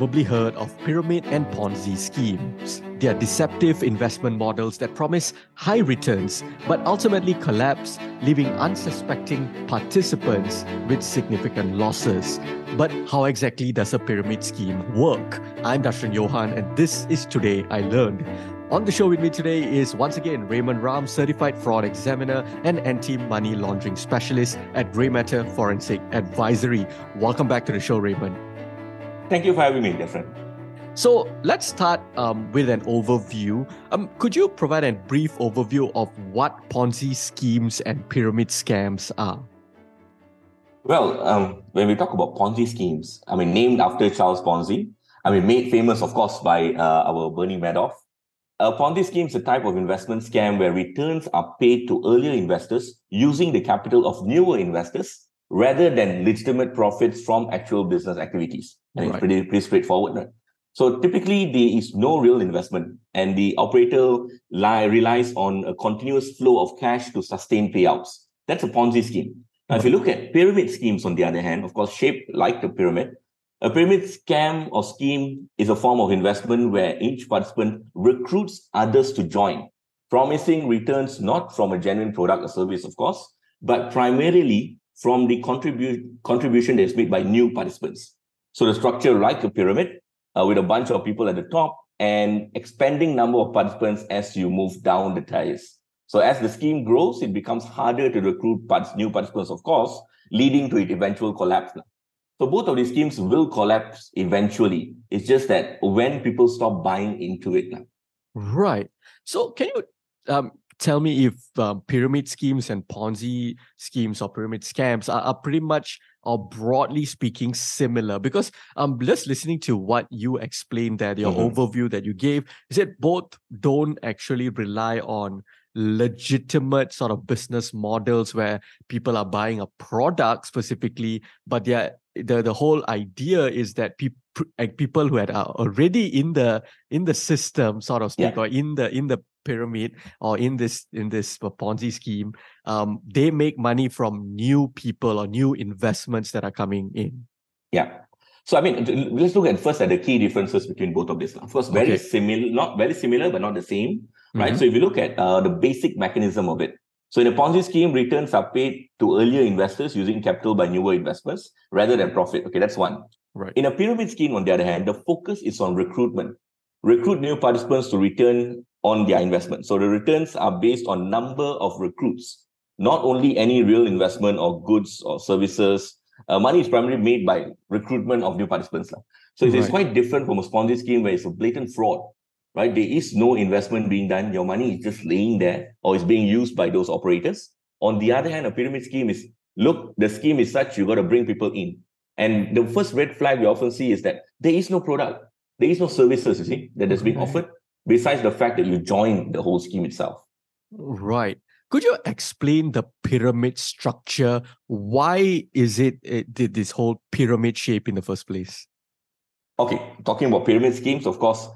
Probably heard of pyramid and Ponzi schemes. They are deceptive investment models that promise high returns but ultimately collapse, leaving unsuspecting participants with significant losses. But how exactly does a pyramid scheme work? I'm Darshan Johan, and this is Today I Learned. On the show with me today is once again Raymond Ram, certified fraud examiner and anti money laundering specialist at Grey Matter Forensic Advisory. Welcome back to the show, Raymond. Thank you for having me, dear friend. So let's start um, with an overview. Um, could you provide a brief overview of what Ponzi schemes and pyramid scams are? Well, um, when we talk about Ponzi schemes, I mean, named after Charles Ponzi, I mean, made famous, of course, by uh, our Bernie Madoff. A Ponzi scheme is a type of investment scam where returns are paid to earlier investors using the capital of newer investors rather than legitimate profits from actual business activities. And right. it's pretty, pretty straightforward, right? So typically there is no real investment and the operator lie, relies on a continuous flow of cash to sustain payouts. That's a Ponzi scheme. Now, if you look at pyramid schemes, on the other hand, of course, shaped like the pyramid, a pyramid scam or scheme is a form of investment where each participant recruits others to join, promising returns not from a genuine product or service, of course, but primarily from the contribute, contribution that's made by new participants. So the structure like a pyramid uh, with a bunch of people at the top and expanding number of participants as you move down the tiers. So as the scheme grows, it becomes harder to recruit parts, new participants, of course, leading to its eventual collapse. So both of these schemes will collapse eventually. It's just that when people stop buying into it. now. Right. So can you um, tell me if um, pyramid schemes and Ponzi schemes or pyramid scams are, are pretty much or broadly speaking similar because um just listening to what you explained that your mm-hmm. overview that you gave is that both don't actually rely on legitimate sort of business models where people are buying a product specifically but they're the the whole idea is that people like people who had are already in the in the system sort of speak yeah. or in the in the pyramid or in this in this ponzi scheme um they make money from new people or new investments that are coming in yeah so i mean let's look at first at the key differences between both of these of course very okay. similar not very similar but not the same right mm-hmm. so if you look at uh, the basic mechanism of it so in a Ponzi scheme, returns are paid to earlier investors using capital by newer investors rather than profit. Okay, that's one. Right. In a pyramid scheme, on the other hand, the focus is on recruitment. Recruit new participants to return on their investment. So the returns are based on number of recruits, not only any real investment or goods or services. Uh, money is primarily made by recruitment of new participants. So it's, right. it's quite different from a Ponzi scheme where it's a blatant fraud right? There is no investment being done. Your money is just laying there or is being used by those operators. On the other hand, a pyramid scheme is look, the scheme is such you got to bring people in. And the first red flag we often see is that there is no product, there is no services, you see, that is being offered, besides the fact that you join the whole scheme itself. Right. Could you explain the pyramid structure? Why is it, it did this whole pyramid shape in the first place? Okay, talking about pyramid schemes, of course,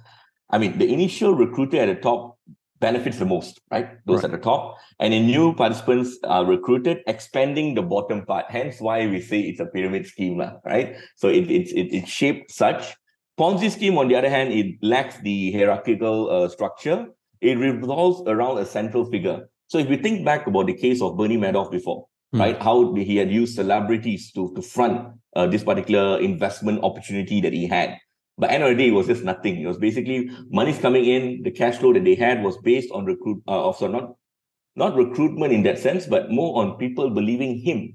I mean, the initial recruiter at the top benefits the most, right? Those right. at the top. And the new participants are recruited, expanding the bottom part. Hence why we say it's a pyramid scheme, right? So it, it's it, it's shaped such. Ponzi scheme, on the other hand, it lacks the hierarchical uh, structure. It revolves around a central figure. So if we think back about the case of Bernie Madoff before, mm. right, how he had used celebrities to, to front uh, this particular investment opportunity that he had. But end of the day, it was just nothing. It was basically money's coming in. The cash flow that they had was based on recruit, uh, also not not recruitment in that sense, but more on people believing him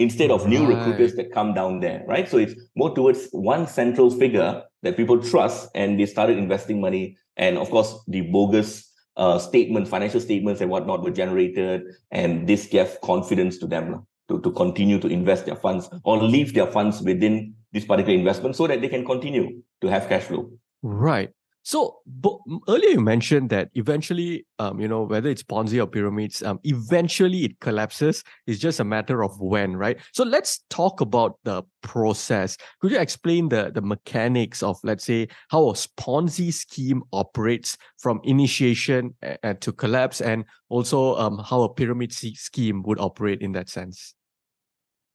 instead of new right. recruiters that come down there, right? So it's more towards one central figure that people trust, and they started investing money. And of course, the bogus uh, statements, financial statements, and whatnot were generated, and this gave confidence to them to, to continue to invest their funds or leave their funds within this particular investment so that they can continue to have cash flow. Right. So earlier you mentioned that eventually, um, you know, whether it's Ponzi or pyramids, um, eventually it collapses. It's just a matter of when, right? So let's talk about the process. Could you explain the the mechanics of, let's say, how a Ponzi scheme operates from initiation uh, to collapse, and also um, how a pyramid scheme would operate in that sense?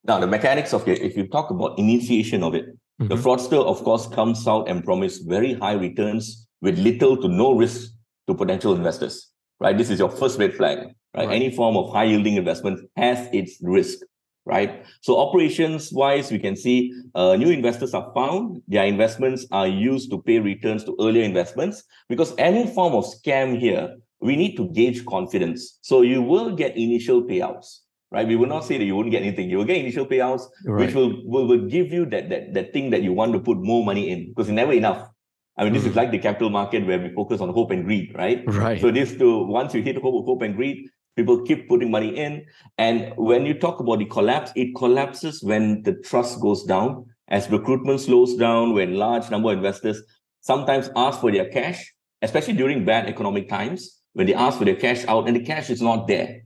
Now, the mechanics of it, if you talk about initiation of it, mm-hmm. the fraudster, of course, comes out and promises very high returns with little to no risk to potential investors, right? This is your first red flag, right? right. Any form of high yielding investment has its risk, right? So operations wise, we can see uh, new investors are found. Their investments are used to pay returns to earlier investments because any form of scam here, we need to gauge confidence. So you will get initial payouts right? We will not say that you won't get anything. You will get initial payouts, right. which will, will will give you that that that thing that you want to put more money in because it's never enough. I mean, this is hmm. like the capital market where we focus on hope and greed, right? Right. So this to once you hit hope, hope and greed, people keep putting money in. And when you talk about the collapse, it collapses when the trust goes down, as recruitment slows down, when large number of investors sometimes ask for their cash, especially during bad economic times, when they ask for their cash out and the cash is not there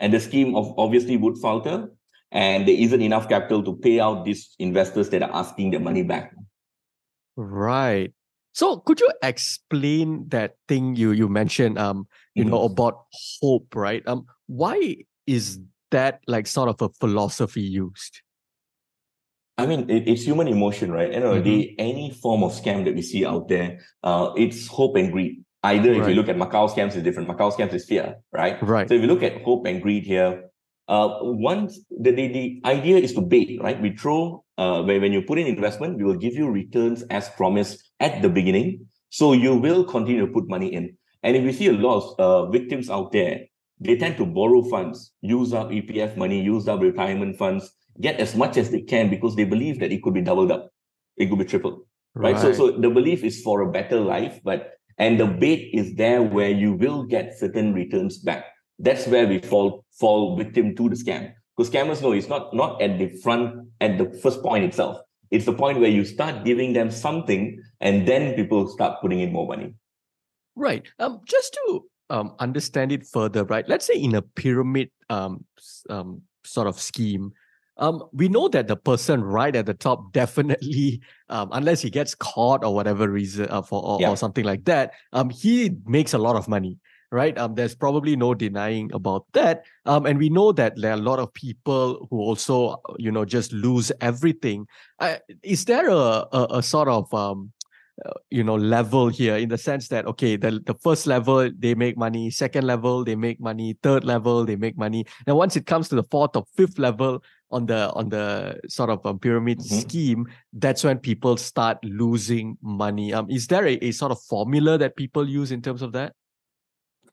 and the scheme of obviously would falter and there isn't enough capital to pay out these investors that are asking their money back right so could you explain that thing you you mentioned um you mm-hmm. know about hope right um why is that like sort of a philosophy used I mean, it, it's human emotion, right? End of the day, mm-hmm. any form of scam that we see out there, uh, it's hope and greed. Either if right. you look at Macau scams, is different. Macau scams is fear, right? Right. So if you look at hope and greed here, uh, once the, the, the idea is to bait, right? We throw uh, when, when you put in investment, we will give you returns as promised at the beginning. So you will continue to put money in. And if we see a lot of uh, victims out there, they tend to borrow funds, use up EPF money, use up retirement funds, get as much as they can because they believe that it could be doubled up, it could be tripled. Right. right. So, so the belief is for a better life, but and the bait is there where you will get certain returns back. That's where we fall fall victim to the scam. Because scammers know it's not not at the front at the first point itself. It's the point where you start giving them something, and then people start putting in more money. Right. Um, just to um, understand it further, right? Let's say in a pyramid um, um sort of scheme, um, we know that the person right at the top definitely, um, unless he gets caught or whatever reason uh, for or, yeah. or, something like that, um, he makes a lot of money, right? Um, there's probably no denying about that. Um, and we know that there are a lot of people who also, you know, just lose everything. Uh, is there a, a, a sort of um, uh, you know level here in the sense that okay the, the first level they make money second level they make money third level they make money now once it comes to the fourth or fifth level on the on the sort of um, pyramid mm-hmm. scheme that's when people start losing money um is there a, a sort of formula that people use in terms of that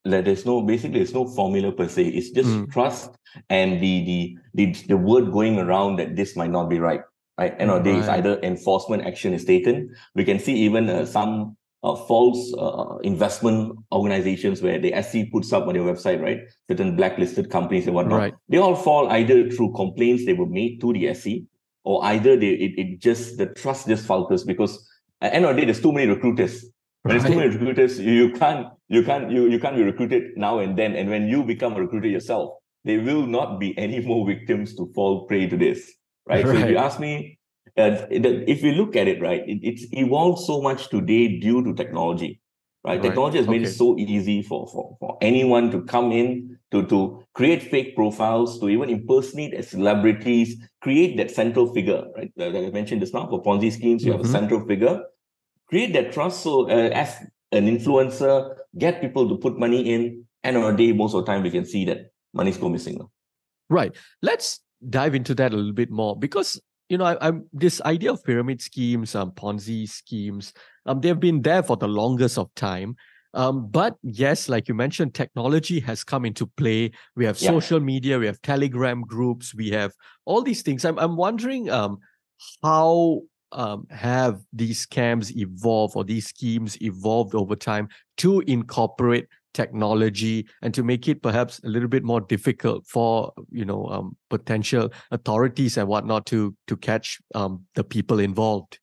like there's no basically there's no formula per se it's just mm. trust and the, the the the word going around that this might not be right right end of the day it's either enforcement action is taken we can see even uh, some uh, false uh, investment organizations where the SC puts up on their website, right? Certain blacklisted companies and whatnot. Right. They all fall either through complaints they were made to the SC, or either they it, it just the trust just falters because at the end of the day, there's too many recruiters. When right. there's too many recruiters, you can't you can't you, you can't be recruited now and then. And when you become a recruiter yourself, there will not be any more victims to fall prey to this. Right. right. So if you ask me, uh, if you look at it, right, it, it's evolved so much today due to technology. Right? right. Technology has made okay. it so easy for, for, for anyone to come in to, to create fake profiles, to even impersonate as celebrities, create that central figure, right? Like I mentioned just now, for Ponzi schemes, you mm-hmm. have a mm-hmm. central figure. Create that trust. So uh, as an influencer, get people to put money in. And on a day, most of the time, we can see that money's go missing. Right. Let's dive into that a little bit more because you know, I, am this idea of pyramid schemes, um, Ponzi schemes, um, they've been there for the longest of time. Um, but yes, like you mentioned, technology has come into play. We have yeah. social media, we have Telegram groups, we have all these things. I'm I'm wondering um how um, have these scams evolve or these schemes evolved over time to incorporate technology and to make it perhaps a little bit more difficult for you know um, potential authorities and whatnot to to catch um, the people involved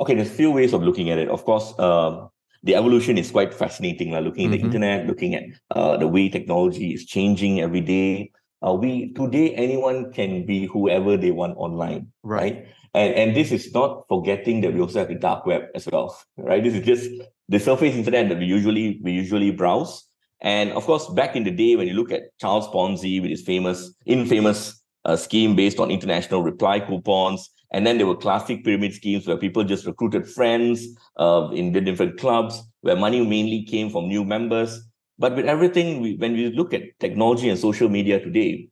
Okay, there's a few ways of looking at it. Of course, um, the evolution is quite fascinating. Like looking at mm-hmm. the internet, looking at uh, the way technology is changing every day. Uh, we today anyone can be whoever they want online, right? right? And and this is not forgetting that we also have the dark web as well, right? This is just the surface internet that we usually we usually browse. And of course, back in the day, when you look at Charles Ponzi with his famous, infamous uh, scheme based on international reply coupons, and then there were classic pyramid schemes where people just recruited friends uh, in the different clubs, where money mainly came from new members. But with everything, we, when we look at technology and social media today,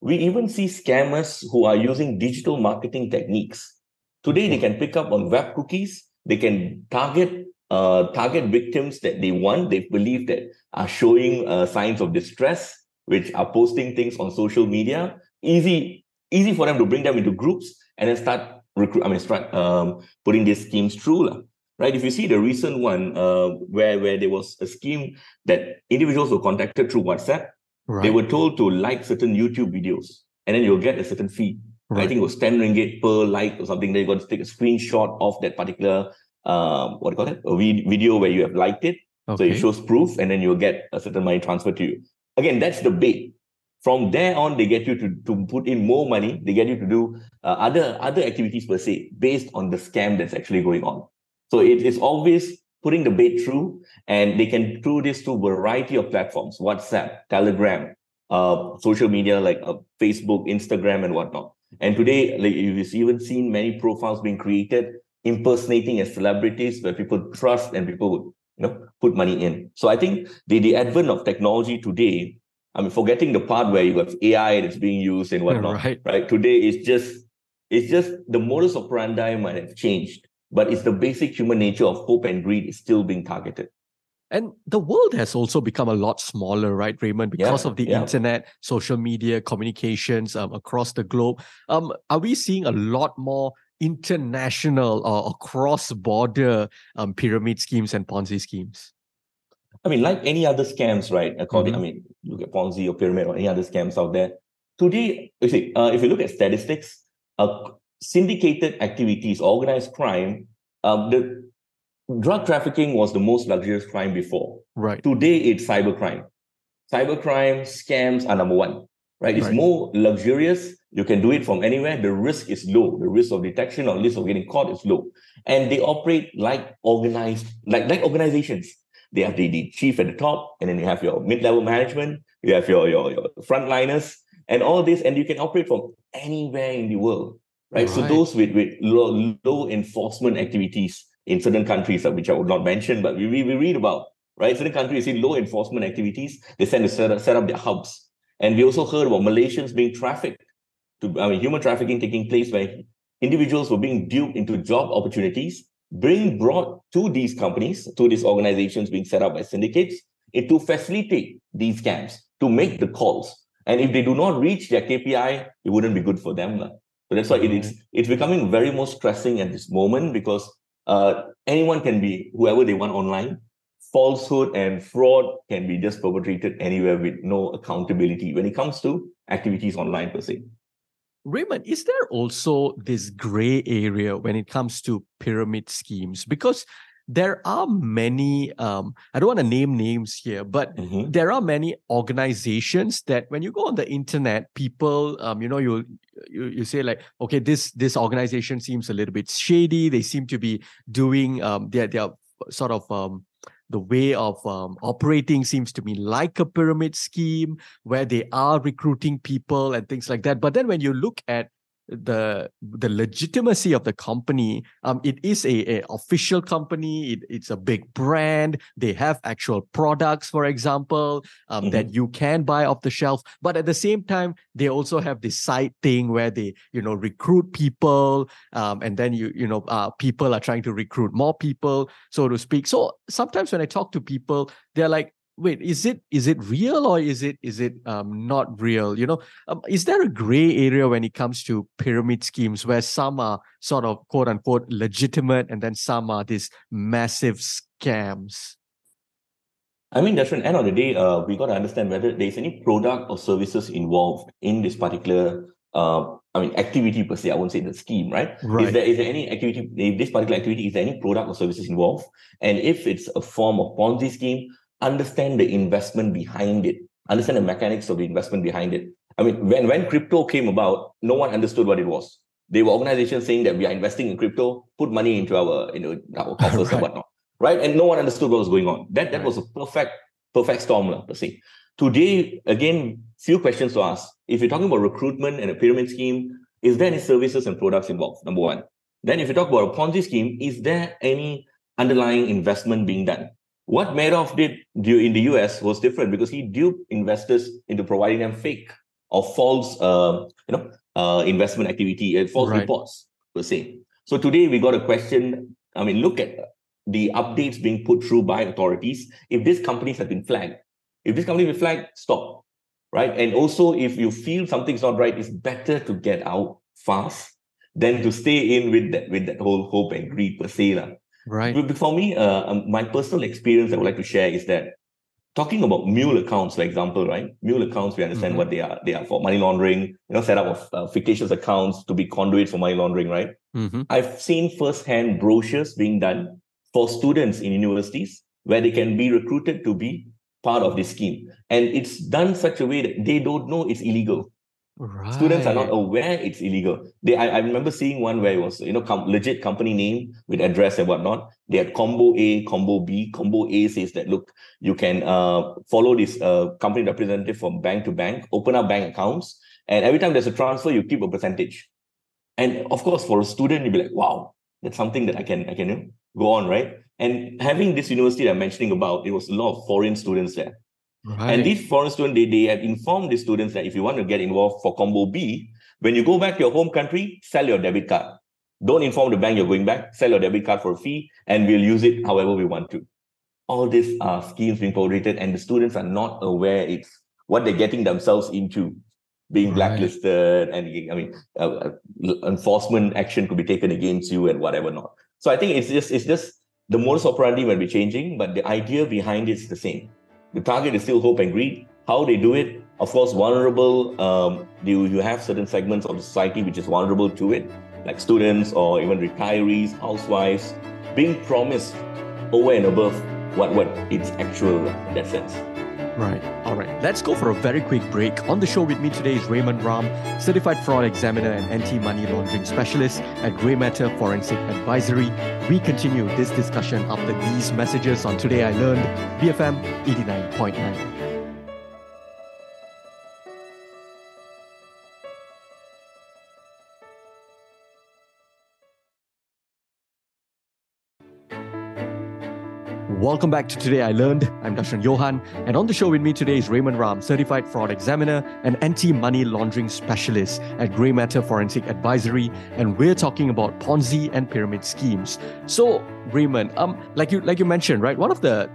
we even see scammers who are using digital marketing techniques. Today, they can pick up on web cookies. They can target uh, target victims that they want, they believe that are showing uh, signs of distress, which are posting things on social media. Easy, easy for them to bring them into groups and then start recruit. I mean, start um, putting these schemes through, right? If you see the recent one uh, where where there was a scheme that individuals were contacted through WhatsApp, right. they were told to like certain YouTube videos, and then you'll get a certain fee. Right. I think it was 10 ringgit per like or something. They got to take a screenshot of that particular um, what do you call it? A video where you have liked it. Okay. So it shows proof, and then you'll get a certain money transferred to you. Again, that's the bait. From there on, they get you to, to put in more money. They get you to do uh, other other activities per se based on the scam that's actually going on. So it is always putting the bait through, and they can do this to a variety of platforms: WhatsApp, Telegram, uh, social media like uh, Facebook, Instagram, and whatnot. And today, like, you've even seen many profiles being created impersonating as celebrities where people trust and people would you know put money in. So I think the, the advent of technology today, I mean forgetting the part where you have AI that's being used and whatnot, right. right? Today is just it's just the modus operandi might have changed, but it's the basic human nature of hope and greed is still being targeted. And the world has also become a lot smaller, right, Raymond, because yeah, of the yeah. internet, social media, communications um, across the globe. Um, are we seeing a lot more international or cross-border um, pyramid schemes and Ponzi schemes? I mean, like any other scams, right? According, mm-hmm. I mean, look at Ponzi or pyramid or any other scams out there. Today, you see, uh, if you look at statistics, uh, syndicated activities, organized crime, um, the drug trafficking was the most luxurious crime before. Right. Today, it's cybercrime. Cybercrime scams are number one. Right. It's right. more luxurious you can do it from anywhere. The risk is low. The risk of detection or risk of getting caught is low. And they operate like organized, like, like organizations. They have the, the chief at the top, and then you have your mid-level management, you have your, your, your frontliners, and all this, and you can operate from anywhere in the world. Right. right. So those with, with low, low enforcement activities in certain countries, uh, which I would not mention, but we, we, we read about, right? Certain countries see low enforcement activities, they tend to set up, set up their hubs. And we also heard about Malaysians being trafficked to I mean, human trafficking taking place where individuals were being duped into job opportunities, being brought to these companies, to these organizations being set up by syndicates, to facilitate these scams, to make the calls. And if they do not reach their KPI, it wouldn't be good for them. So that's why it is it's becoming very more stressing at this moment because uh, anyone can be whoever they want online. Falsehood and fraud can be just perpetrated anywhere with no accountability when it comes to activities online per se. Raymond, is there also this gray area when it comes to pyramid schemes? Because there are many, um, I don't want to name names here, but mm-hmm. there are many organizations that when you go on the internet, people, um, you know, you, you you say like, okay, this this organization seems a little bit shady. They seem to be doing um, their their sort of um, the way of um, operating seems to be like a pyramid scheme where they are recruiting people and things like that. But then when you look at the the legitimacy of the company um it is a, a official company. It, it's a big brand. They have actual products for example um mm-hmm. that you can buy off the shelf. But at the same time they also have this side thing where they you know recruit people um and then you you know uh, people are trying to recruit more people so to speak. So sometimes when i talk to people they're like wait is it is it real or is it is it um, not real you know um, is there a gray area when it comes to pyramid schemes where some are sort of quote unquote legitimate and then some are these massive scams I mean, that's an end of the day, uh, we got to understand whether there's any product or services involved in this particular uh, I mean, activity per se. I won't say the scheme, right? Right. Is there is there any activity? If this particular activity is there any product or services involved? And if it's a form of Ponzi scheme, understand the investment behind it. Understand the mechanics of the investment behind it. I mean, when when crypto came about, no one understood what it was. They were organizations saying that we are investing in crypto, put money into our you know our coffers Right. and whatnot, right? And no one understood what was going on. That that Right. was a perfect perfect storm, per se. Today, again, few questions to ask. If you're talking about recruitment and a pyramid scheme, is there any services and products involved? Number one. Then, if you talk about a Ponzi scheme, is there any underlying investment being done? What Madoff did in the US was different because he duped investors into providing them fake or false, uh, you know, uh, investment activity, uh, false Right. reports per se. So today we got a question. I mean, look at the updates being put through by authorities. If these companies have been flagged, if this company is flagged, stop, right? And also, if you feel something's not right, it's better to get out fast than to stay in with that with that whole hope and greed per se. lah. Right. But For me, uh, um, my personal experience I would like to share is that talking about mule accounts, for example, right? Mule accounts, we understand Mhm. what they are. They are for money laundering, you know, setup of uh, fictitious accounts to be conduit for money laundering, right? Mhm. I've seen firsthand brochures being done for students in universities where they can be recruited to be part of this scheme. And it's done such a way that they don't know it's illegal. Right. Students are not aware it's illegal. They, I, I remember seeing one where it was, you know, com- legit company name with address and whatnot. They had combo A, combo B. Combo A says that look, you can uh, follow this uh, company representative from bank to bank, open up bank accounts, and every time there's a transfer, you keep a percentage. And of course, for a student, you'd be like, wow, that's something that I can I can you know, go on, right? And having this university that I'm mentioning about, it was a lot of foreign students there. Right. And these foreign students, they, they have informed the students that if you want to get involved for combo B, when you go back to your home country, sell your debit card. Don't inform the bank you're going back, sell your debit card for a fee, and we'll use it however we want to. All these are schemes being promoted, and the students are not aware it's what they're getting themselves into, being Right. blacklisted, and I mean, uh, uh, enforcement action could be taken against you and whatever not. So I think it's just it's just the modus operandi might be changing, but the idea behind it is the same. The target is still hope and greed. How they do it, of course, vulnerable. Um, you you have certain segments of the society which is vulnerable to it, like students or even retirees, housewives, being promised over and above what what it's actual in that sense. Right. All right. Let's go for a very quick break. On the show with me today is Raymond Ram, certified fraud examiner and anti-money laundering specialist at Grey Matter Forensic Advisory. We continue this discussion after these messages on Today I Learned, BFM 89.9. Welcome back to Today I Learned. I'm Darshan Johan, and on the show with me today is Raymond Ram, certified fraud examiner and anti-money laundering specialist at Grey Matter Forensic Advisory, and we're talking about Ponzi and pyramid schemes. So, Raymond, um, like you like you mentioned, right? One of the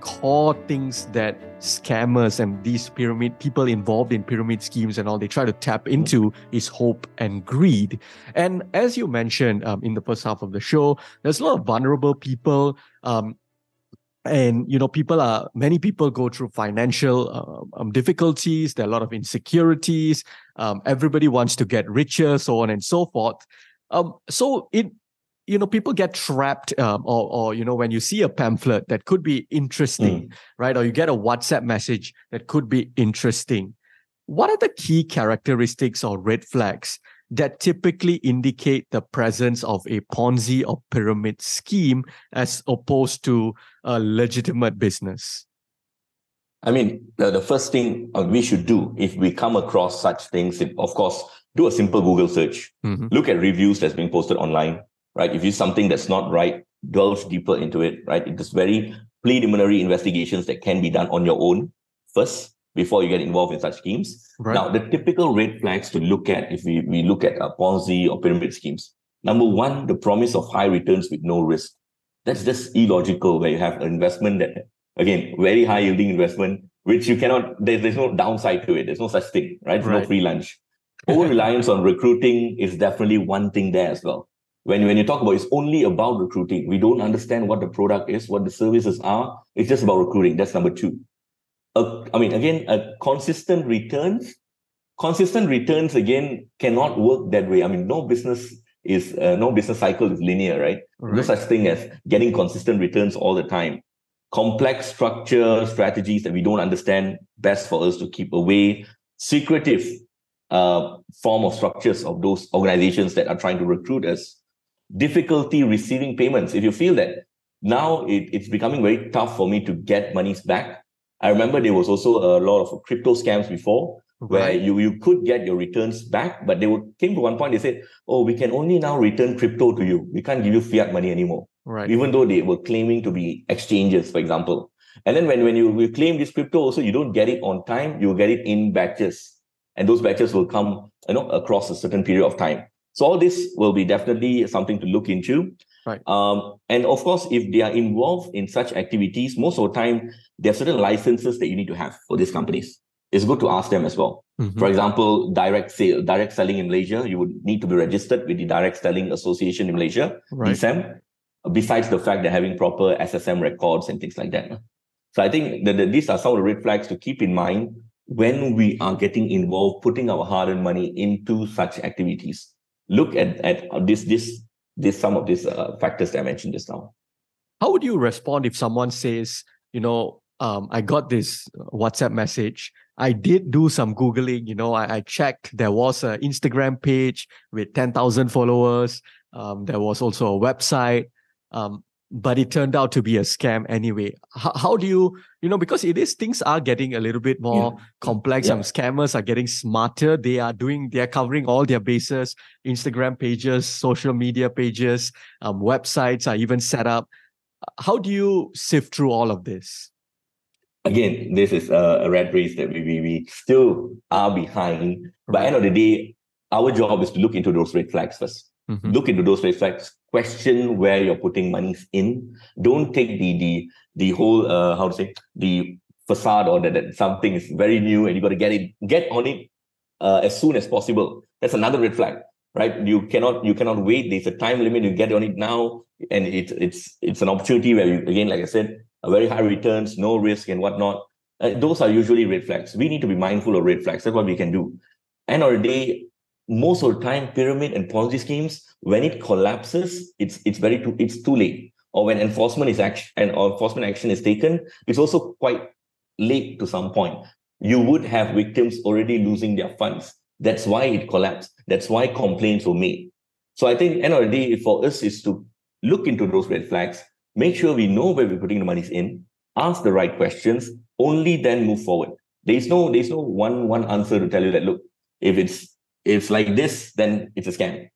core things that scammers and these pyramid people involved in pyramid schemes and all they try to tap into is hope and greed. And as you mentioned um, in the first half of the show, there's a lot of vulnerable people. Um, and you know people are many people go through financial uh, um, difficulties. There are a lot of insecurities. Um, everybody wants to get richer so on and so forth. Um, so it you know people get trapped um, or, or you know when you see a pamphlet that could be interesting right? Or you get a whatsapp message that could be interesting. What are the key characteristics or red flags that typically indicate the presence of a ponzi or pyramid scheme as opposed to a legitimate business I mean, the, the first thing uh, we should do if we come across such things, of course, do a simple Google search. Mhm. Look at reviews that's being posted online, right? If you something that's not right, delve deeper into it, right? It is very preliminary investigations that can be done on your own first before you get involved in such schemes. Right. Now, the typical red flags to look at if we, we look at uh, Ponzi or pyramid schemes. Number one, the promise of high returns with no risk. That's just illogical where you have an investment that, again, very high yielding investment, which you cannot, there's, there's no downside to it. There's no such thing, right? There's Right. no free lunch. Over reliance on recruiting is definitely one thing there as well. When, when you talk about it's only about recruiting, we don't understand what the product is, what the services are. It's just about recruiting. That's number two. A, I mean, again, a consistent returns consistent returns again cannot work that way. I mean, no business is uh, no business cycle is linear, right? right? No such thing as getting consistent returns all the time. Complex structure strategies that we don't understand best for us to keep away. Secretive uh, form of structures of those organizations that are trying to recruit us. Difficulty receiving payments. If you feel that now it, it's becoming very tough for me to get monies back. I remember there was also a lot of crypto scams before where you, you could get your returns back, but they would came to one point, they said, Oh, we can only now return crypto to you. We can't give you fiat money anymore. Right. Even though they were claiming to be exchanges, for example. And then when, when you, you claim this crypto also, you don't get it on time, you get it in batches. And those batches will come, you know, across a certain period of time. So all this will be definitely something to look into. Right. Um, and of course, if they are involved in such activities, most of the time, there are certain licenses that you need to have for these companies it's good to ask them as well. Mm-hmm. For example, direct sale, direct selling in Malaysia, you would need to be registered with the Direct Selling Association in Malaysia, right. DSAM, besides the fact that having proper SSM records and things like that. So I think that, that these are some of the red flags to keep in mind when we are getting involved, putting our hard-earned money into such activities. Look at, at this, this, this, some of these uh, factors that I mentioned just now. How would you respond if someone says, you know, um, I got this WhatsApp message I did do some Googling, you know, I, I checked there was an Instagram page with 10,000 followers. Um, there was also a website. Um, but it turned out to be a scam anyway. How, how do you, you know, because it is things are getting a little bit more yeah. complex. Yeah. Some scammers are getting smarter. They are doing, they are covering all their bases. Instagram pages, social media pages, um, websites are even set up. How do you sift through all of this? again, this is a, a rat race that we, we, we still are behind. But end of the day, our job is to look into those red flags 1st mm-hmm. Look into those red flags. Question where you're putting monies in. Don't take the the the whole uh, how to say the facade or that, that something is very new and you got to get it get on it uh, as soon as possible. That's another red flag, right? You cannot you cannot wait. There's a time limit. You get on it now, and it's it's it's an opportunity where you again, like I said, very high returns, no risk, and whatnot. Uh, those are usually red flags. We need to be mindful of red flags. That's what we can do. End of the day, most of the time, pyramid and Ponzi schemes, when it collapses, it's it's very too it's too late. Or when enforcement is action and enforcement action is taken, it's also quite late to some point. You would have victims already losing their funds. That's why it collapsed. That's why complaints were made. So I think day, for us is to look into those red flags, make sure we know where we're putting the monies in, ask the right questions, only then move forward. There's no there's no one one answer to tell you that look, if it's it's like this, then it's a scam.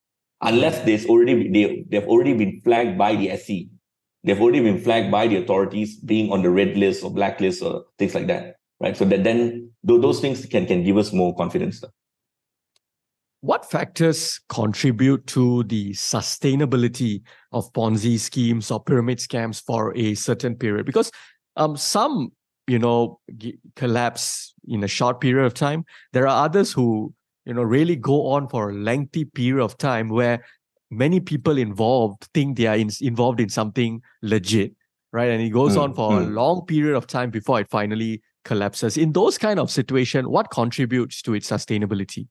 Unless there's already they they've already been flagged by the SC. They've already been flagged by the authorities being on the red list or black list or things like that. Right. So that then those things can can give us more confidence. What factors contribute to the sustainability of Ponzi schemes or pyramid scams for a certain period? Because um, some, you know, collapse in a short period of time. There are others who, you know, really go on for a lengthy period of time where many people involved think they are in, involved in something legit, right? And it goes mm, on for mm. a long period of time before it finally collapses. In those kind of situation, what contributes to its sustainability?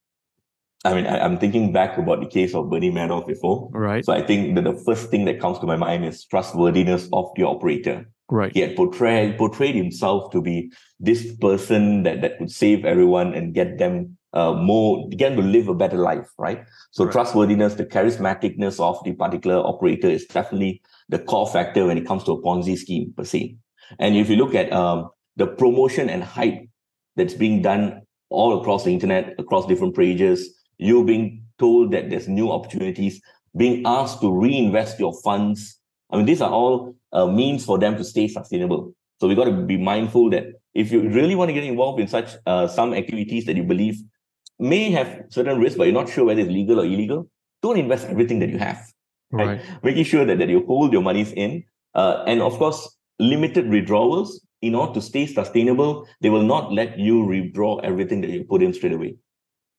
I mean, I, am thinking back about the case of Bernie Madoff before. Right. So I think that the first thing that comes to my mind is trustworthiness of the operator. Right. He had portrayed portrayed himself to be this person that, that would save everyone and get them uh, more, get to live a better life, right? So right. trustworthiness, the charismaticness of the particular operator is definitely the core factor when it comes to a Ponzi scheme per se. And if you look at um, the promotion and hype that's being done all across the internet, across different pages, you being told that there's new opportunities, being asked to reinvest your funds. I mean, these are all uh, means for them to stay sustainable. So we got to be mindful that if you really want to get involved in such uh, some activities that you believe may have certain risks, but you're not sure whether it's legal or illegal, don't invest everything that you have. Right. right. Making sure that, that you hold your monies in. Uh, and of course, limited withdrawals in order to stay sustainable, they will not let you withdraw everything that you put in straight away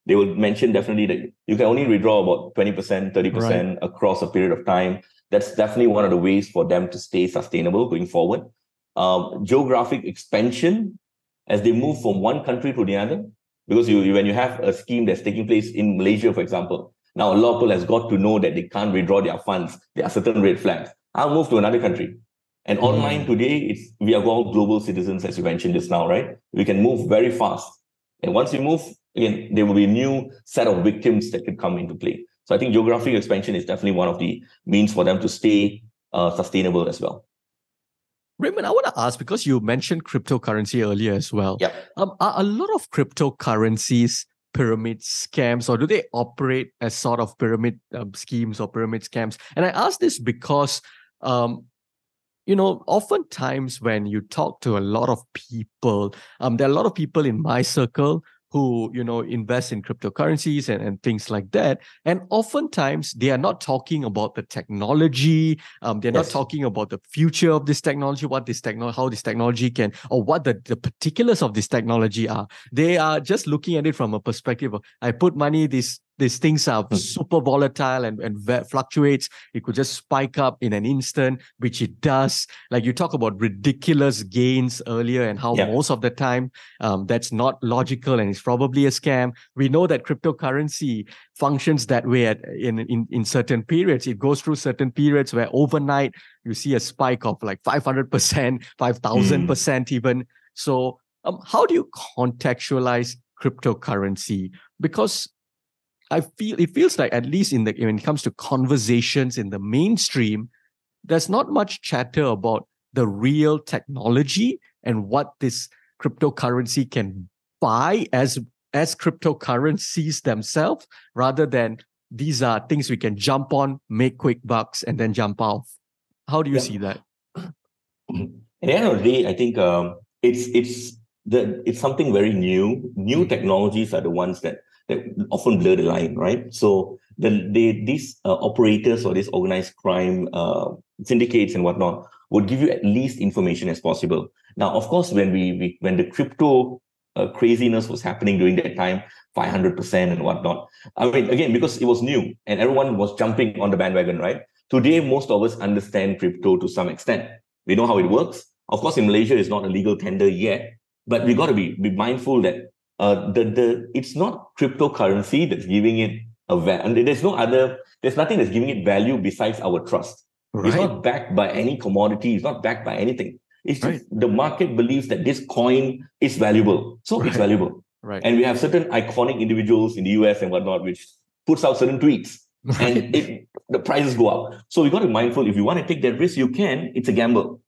they will mention definitely that you can only withdraw about 20%, 30% right. across a period of time. That's definitely one of the ways for them to stay sustainable going forward. Um, geographic expansion, as they move from one country to the other, Because you, when you have a scheme that's taking place in Malaysia, for example, now a lot of people has got to know that they can't withdraw their funds. There are certain red flags. I'll move to another country. And mm. online today, it's we are all global citizens, as you mentioned just now, right? We can move very fast. And once we move, again, there will be a new set of victims that could come into play. So I think geographic expansion is definitely one of the means for them to stay uh, sustainable as well. Raymond, I want to ask because you mentioned cryptocurrency earlier as well. Yeah. Um, are a lot of cryptocurrencies pyramid scams, or do they operate as sort of pyramid um, schemes or pyramid scams? And I ask this because, um, you know, oftentimes when you talk to a lot of people, um, there are a lot of people in my circle who you know invest in cryptocurrencies and, and things like that and oftentimes they are not talking about the technology um, they're yes. not talking about the future of this technology what this technology how this technology can or what the, the particulars of this technology are they are just looking at it from a perspective of i put money this these things are mm. super volatile and, and fluctuates. It could just spike up in an instant, which it does. Like you talk about ridiculous gains earlier and how yeah. most of the time um, that's not logical and it's probably a scam. We know that cryptocurrency functions that way at, in, in, in certain periods. It goes through certain periods where overnight you see a spike of like 500%, 5000% mm. even. So um, how do you contextualize cryptocurrency? Because I feel it feels like at least in the when it comes to conversations in the mainstream, there's not much chatter about the real technology and what this cryptocurrency can buy as as cryptocurrencies themselves, rather than these are things we can jump on, make quick bucks, and then jump off. How do you yeah. see that? At the end of the day, I think um, it's it's the it's something very new. New mm-hmm. technologies are the ones that that often blur the line, right? So the these uh, operators or these organized crime uh, syndicates and whatnot would give you at least information as possible. Now, of course, when we, we when the crypto uh, craziness was happening during that time, 500% and whatnot. I mean, again, because it was new and everyone was jumping on the bandwagon, right? Today, most of us understand crypto to some extent. We know how it works. Of course, in Malaysia, it's not a legal tender yet, but we got to be, be mindful that uh, the the it's not cryptocurrency that's giving it a value. There's no other. There's nothing that's giving it value besides our trust. Right. It's not backed by any commodity. It's not backed by anything. It's just right. the market believes that this coin is valuable, so right. it's valuable. Right. And we have certain iconic individuals in the US and whatnot, which puts out certain tweets, and it, the prices go up. So we got to be mindful. If you want to take that risk, you can. It's a gamble.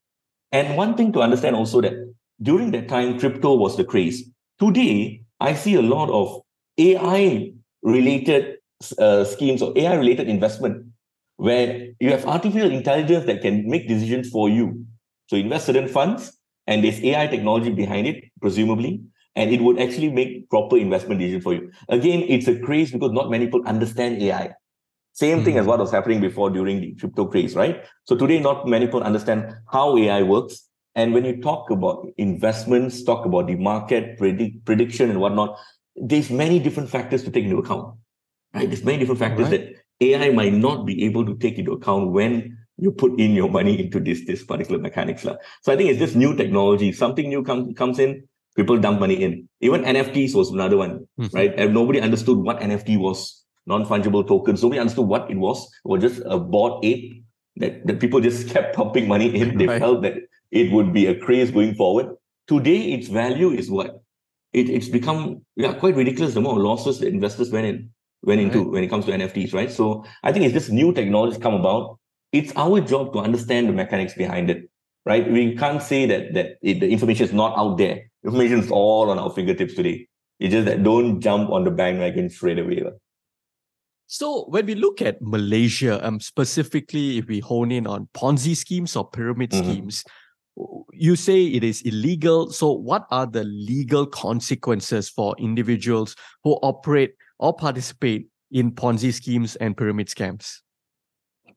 And one thing to understand also that during that time, crypto was the craze. Today, I see a lot of AI related uh, schemes or AI related investment where you have artificial intelligence that can make decisions for you. So invest certain funds and there's AI technology behind it, presumably, and it would actually make proper investment decision for you. Again, it's a craze because not many people understand AI. Same mm thing as what was happening before during the crypto craze, right? So today, not many people understand how AI works and when you talk about investments, talk about the market predict, prediction and whatnot, there's many different factors to take into account. Right? There's many different factors right. that AI might not be able to take into account when you put in your money into this this particular mechanics. So I think it's just new technology. Something new comes comes in, people dump money in. Even NFTs was another one, mm-hmm. right? And nobody understood what NFT was, non-fungible tokens. Nobody understood what it was. It was just a Bored Ape that, that people just kept pumping money in. They right. felt that it would be a craze going forward. Today, its value is what? It, it's become yeah, quite ridiculous the amount of losses that investors went in went into right. when it comes to NFTs, right? So I think it's just new technologies come about. It's our job to understand the mechanics behind it, right? We can't say that that it, the information is not out there. Information is all on our fingertips today. It's just that don't jump on the bandwagon straight away. So when we look at Malaysia, um, specifically if we hone in on Ponzi schemes or pyramid mm-hmm. schemes, you say it is illegal. So, what are the legal consequences for individuals who operate or participate in Ponzi schemes and pyramid scams?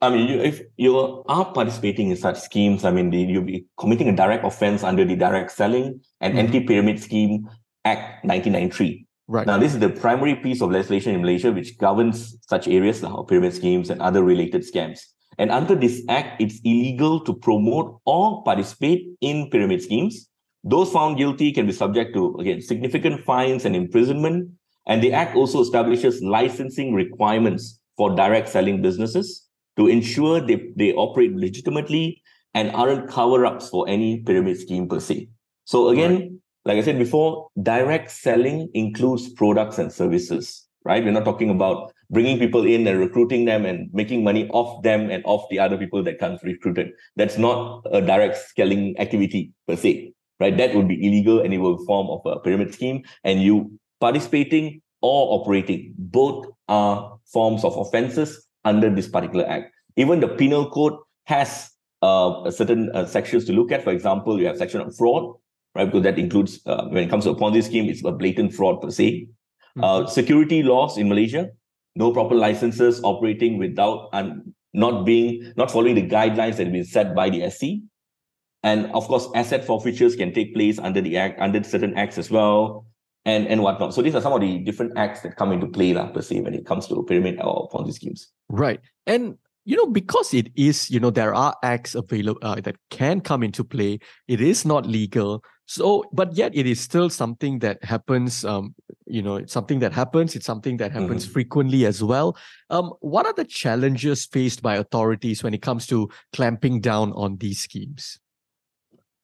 I mean, you, if you are participating in such schemes, I mean, the, you'll be committing a direct offense under the Direct Selling and mm-hmm. Anti-Pyramid Scheme Act 1993. Right. Now, this is the primary piece of legislation in Malaysia which governs such areas like pyramid schemes and other related scams. And under this act, it's illegal to promote or participate in pyramid schemes, Those found guilty can be subject to, again, significant fines and imprisonment. And the Act also establishes licensing requirements for direct selling businesses to ensure they, they operate legitimately and aren't cover ups for any pyramid scheme per se. So, again, right. like I said before, direct selling includes products and services, right? We're not talking about bringing people in and recruiting them and making money off them and off the other people that can't recruited. That's not a direct selling activity per se, right? That would be illegal and it will form of a pyramid scheme. And you participating or operating, both are forms of offenses under this particular act. Even the penal code has uh, certain uh, sections to look at. For example, you have section of fraud, right? Because that includes, uh, when it comes to a Ponzi scheme, it's a blatant fraud per se. Mm-hmm. Uh, security laws in Malaysia, no proper licenses operating without and not being, not following the guidelines that have been set by the SC. And of course, asset forfeitures can take place under the act, under certain acts as well and and whatnot. So these are some of the different acts that come into play, lah, per se, when it comes to pyramid or Ponzi schemes. Right. And you know, because it is, you know, there are acts available uh, that can come into play. It is not legal. So, but yet it is still something that happens. Um, you know, it's something that happens. It's something that happens mm-hmm. frequently as well. Um, what are the challenges faced by authorities when it comes to clamping down on these schemes?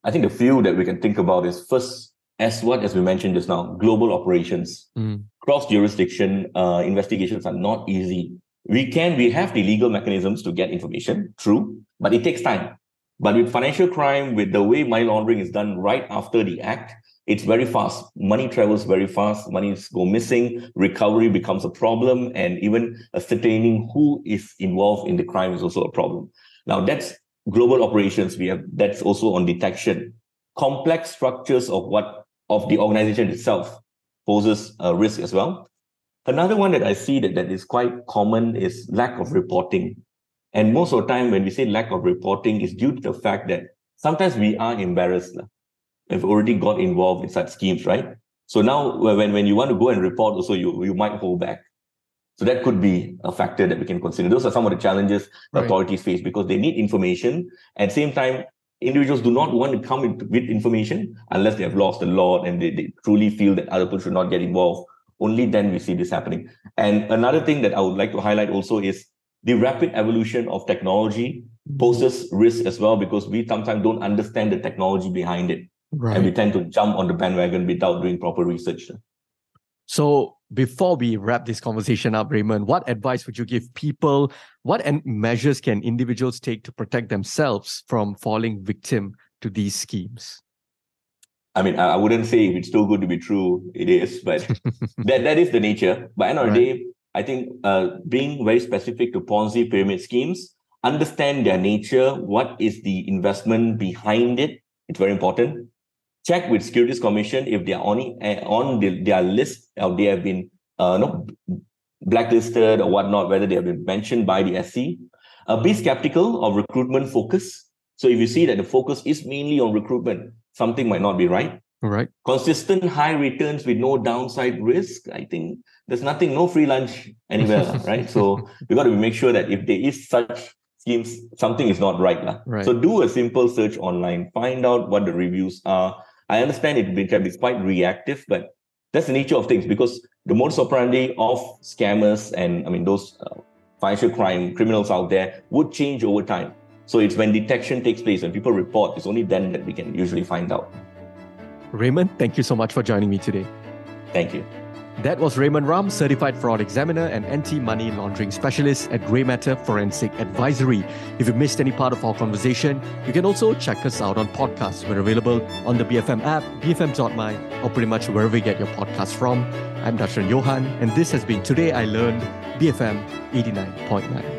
I think the few that we can think about is first as what as we mentioned just now, global operations, mm. cross jurisdiction uh, investigations are not easy. We can we have the legal mechanisms to get information, true, but it takes time. But with financial crime, with the way money laundering is done right after the act, it's very fast. Money travels very fast. Money go missing. Recovery becomes a problem, and even ascertaining who is involved in the crime is also a problem. Now that's global operations. We have that's also on detection complex structures of what of the organization itself poses a risk as well. Another one that I see that, that is quite common is lack of reporting. And most of the time, when we say lack of reporting, is due to the fact that sometimes we are embarrassed. We've already got involved in such schemes, right? So now, when, when you want to go and report, also you, you might hold back. So that could be a factor that we can consider. Those are some of the challenges right. authorities face because they need information. At the same time, individuals do not want to come with information unless they have lost a lot and they, they truly feel that other people should not get involved. Only then we see this happening. And another thing that I would like to highlight also is the rapid evolution of technology poses risk as well because we sometimes don't understand the technology behind it. Right. And we tend to jump on the bandwagon without doing proper research. So before we wrap this conversation up, Raymond, what advice would you give people? What measures can individuals take to protect themselves from falling victim to these schemes? I mean, I wouldn't say if it's too good to be true, it is, but that, that is the nature. But end of the day, I think uh, being very specific to Ponzi pyramid schemes, understand their nature, what is the investment behind it, it's very important check with Securities Commission if they are on, uh, on the, their list or they have been uh, no, blacklisted or whatnot, whether they have been mentioned by the SC. Uh, be skeptical of recruitment focus. So if you see that the focus is mainly on recruitment, something might not be right. All right. Consistent high returns with no downside risk. I think there's nothing, no free lunch anywhere, right? So we got to make sure that if there is such schemes, something is not right, right. So do a simple search online, find out what the reviews are, I understand it can be quite reactive, but that's the nature of things because the modus operandi of scammers and I mean those uh, financial crime criminals out there would change over time. So it's when detection takes place, when people report, it's only then that we can usually find out. Raymond, thank you so much for joining me today. Thank you. That was Raymond Ram, certified fraud examiner and anti-money laundering specialist at Grey Matter Forensic Advisory. If you missed any part of our conversation, you can also check us out on podcasts. We're available on the BFM app, bfm.my, or pretty much wherever you get your podcasts from. I'm Darshan Johan, and this has been Today I Learned, BFM 89.9.